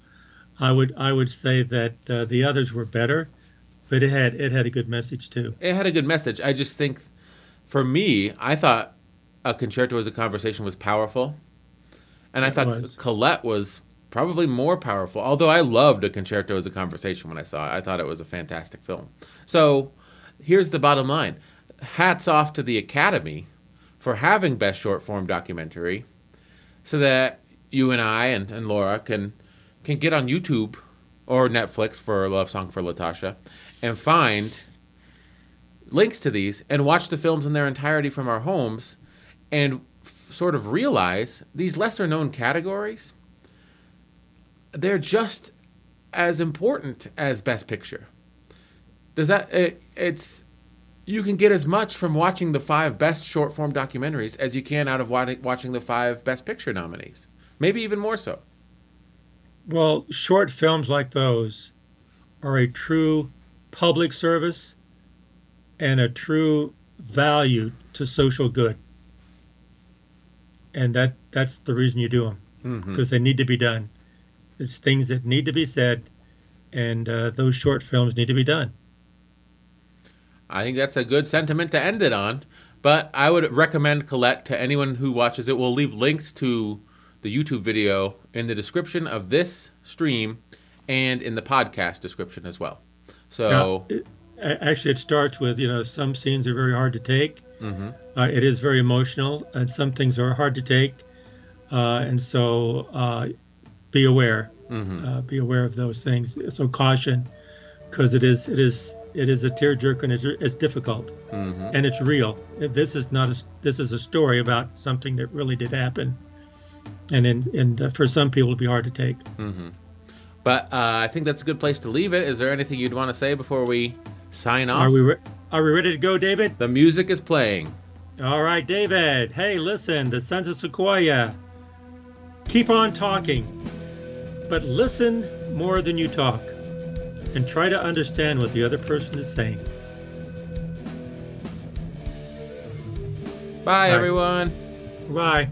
I would I would say that uh, the others were better, but it had it had a good message too. It had a good message. I just think, for me, I thought a concerto is a conversation was powerful, and I It thought was. Colette was probably more powerful. Although I loved a concerto is a conversation when I saw it, I thought it was a fantastic film. So, here's the bottom line: hats off to the Academy for having best short form documentary, so that you and I and, and Laura can can get on YouTube or Netflix for Love Song for Latasha and find links to these and watch the films in their entirety from our homes and f- sort of realize these lesser known categories they're just as important as best picture. Does that it, it's you can get as much from watching the five best short form documentaries as you can out of watching the five best picture nominees maybe even more so Well, short films like those are a true public service and a true value to social good. And that that's the reason you do them mm-hmm. because they need to be done. It's things that need to be said, and uh, those short films need to be done. I think that's a good sentiment to end it on. But I would recommend Colette to anyone who watches it. We'll leave links to the YouTube video in the description of this stream and in the podcast description as well. So, it, actually, it starts with you know some scenes are very hard to take. mhm. Uh, it is very emotional, and some things are hard to take, uh, and so uh, be aware. Mhm. Uh, be aware of those things. So caution, because it is it is it is a tearjerker and it's, it's difficult Mhm. and it's real. This is not a this is a story about something that really did happen, and in, and uh, for some people it'll be hard to take. but uh, I think that's a good place to leave it. Is there anything you'd want to say before we sign off? Are we re- are we ready to go, David? the music is playing. All right, David. Hey, listen, the Sons of Sequoia. Keep on talking. but listen more than you talk and try to understand what the other person is saying. Bye, Bye. everyone. Bye.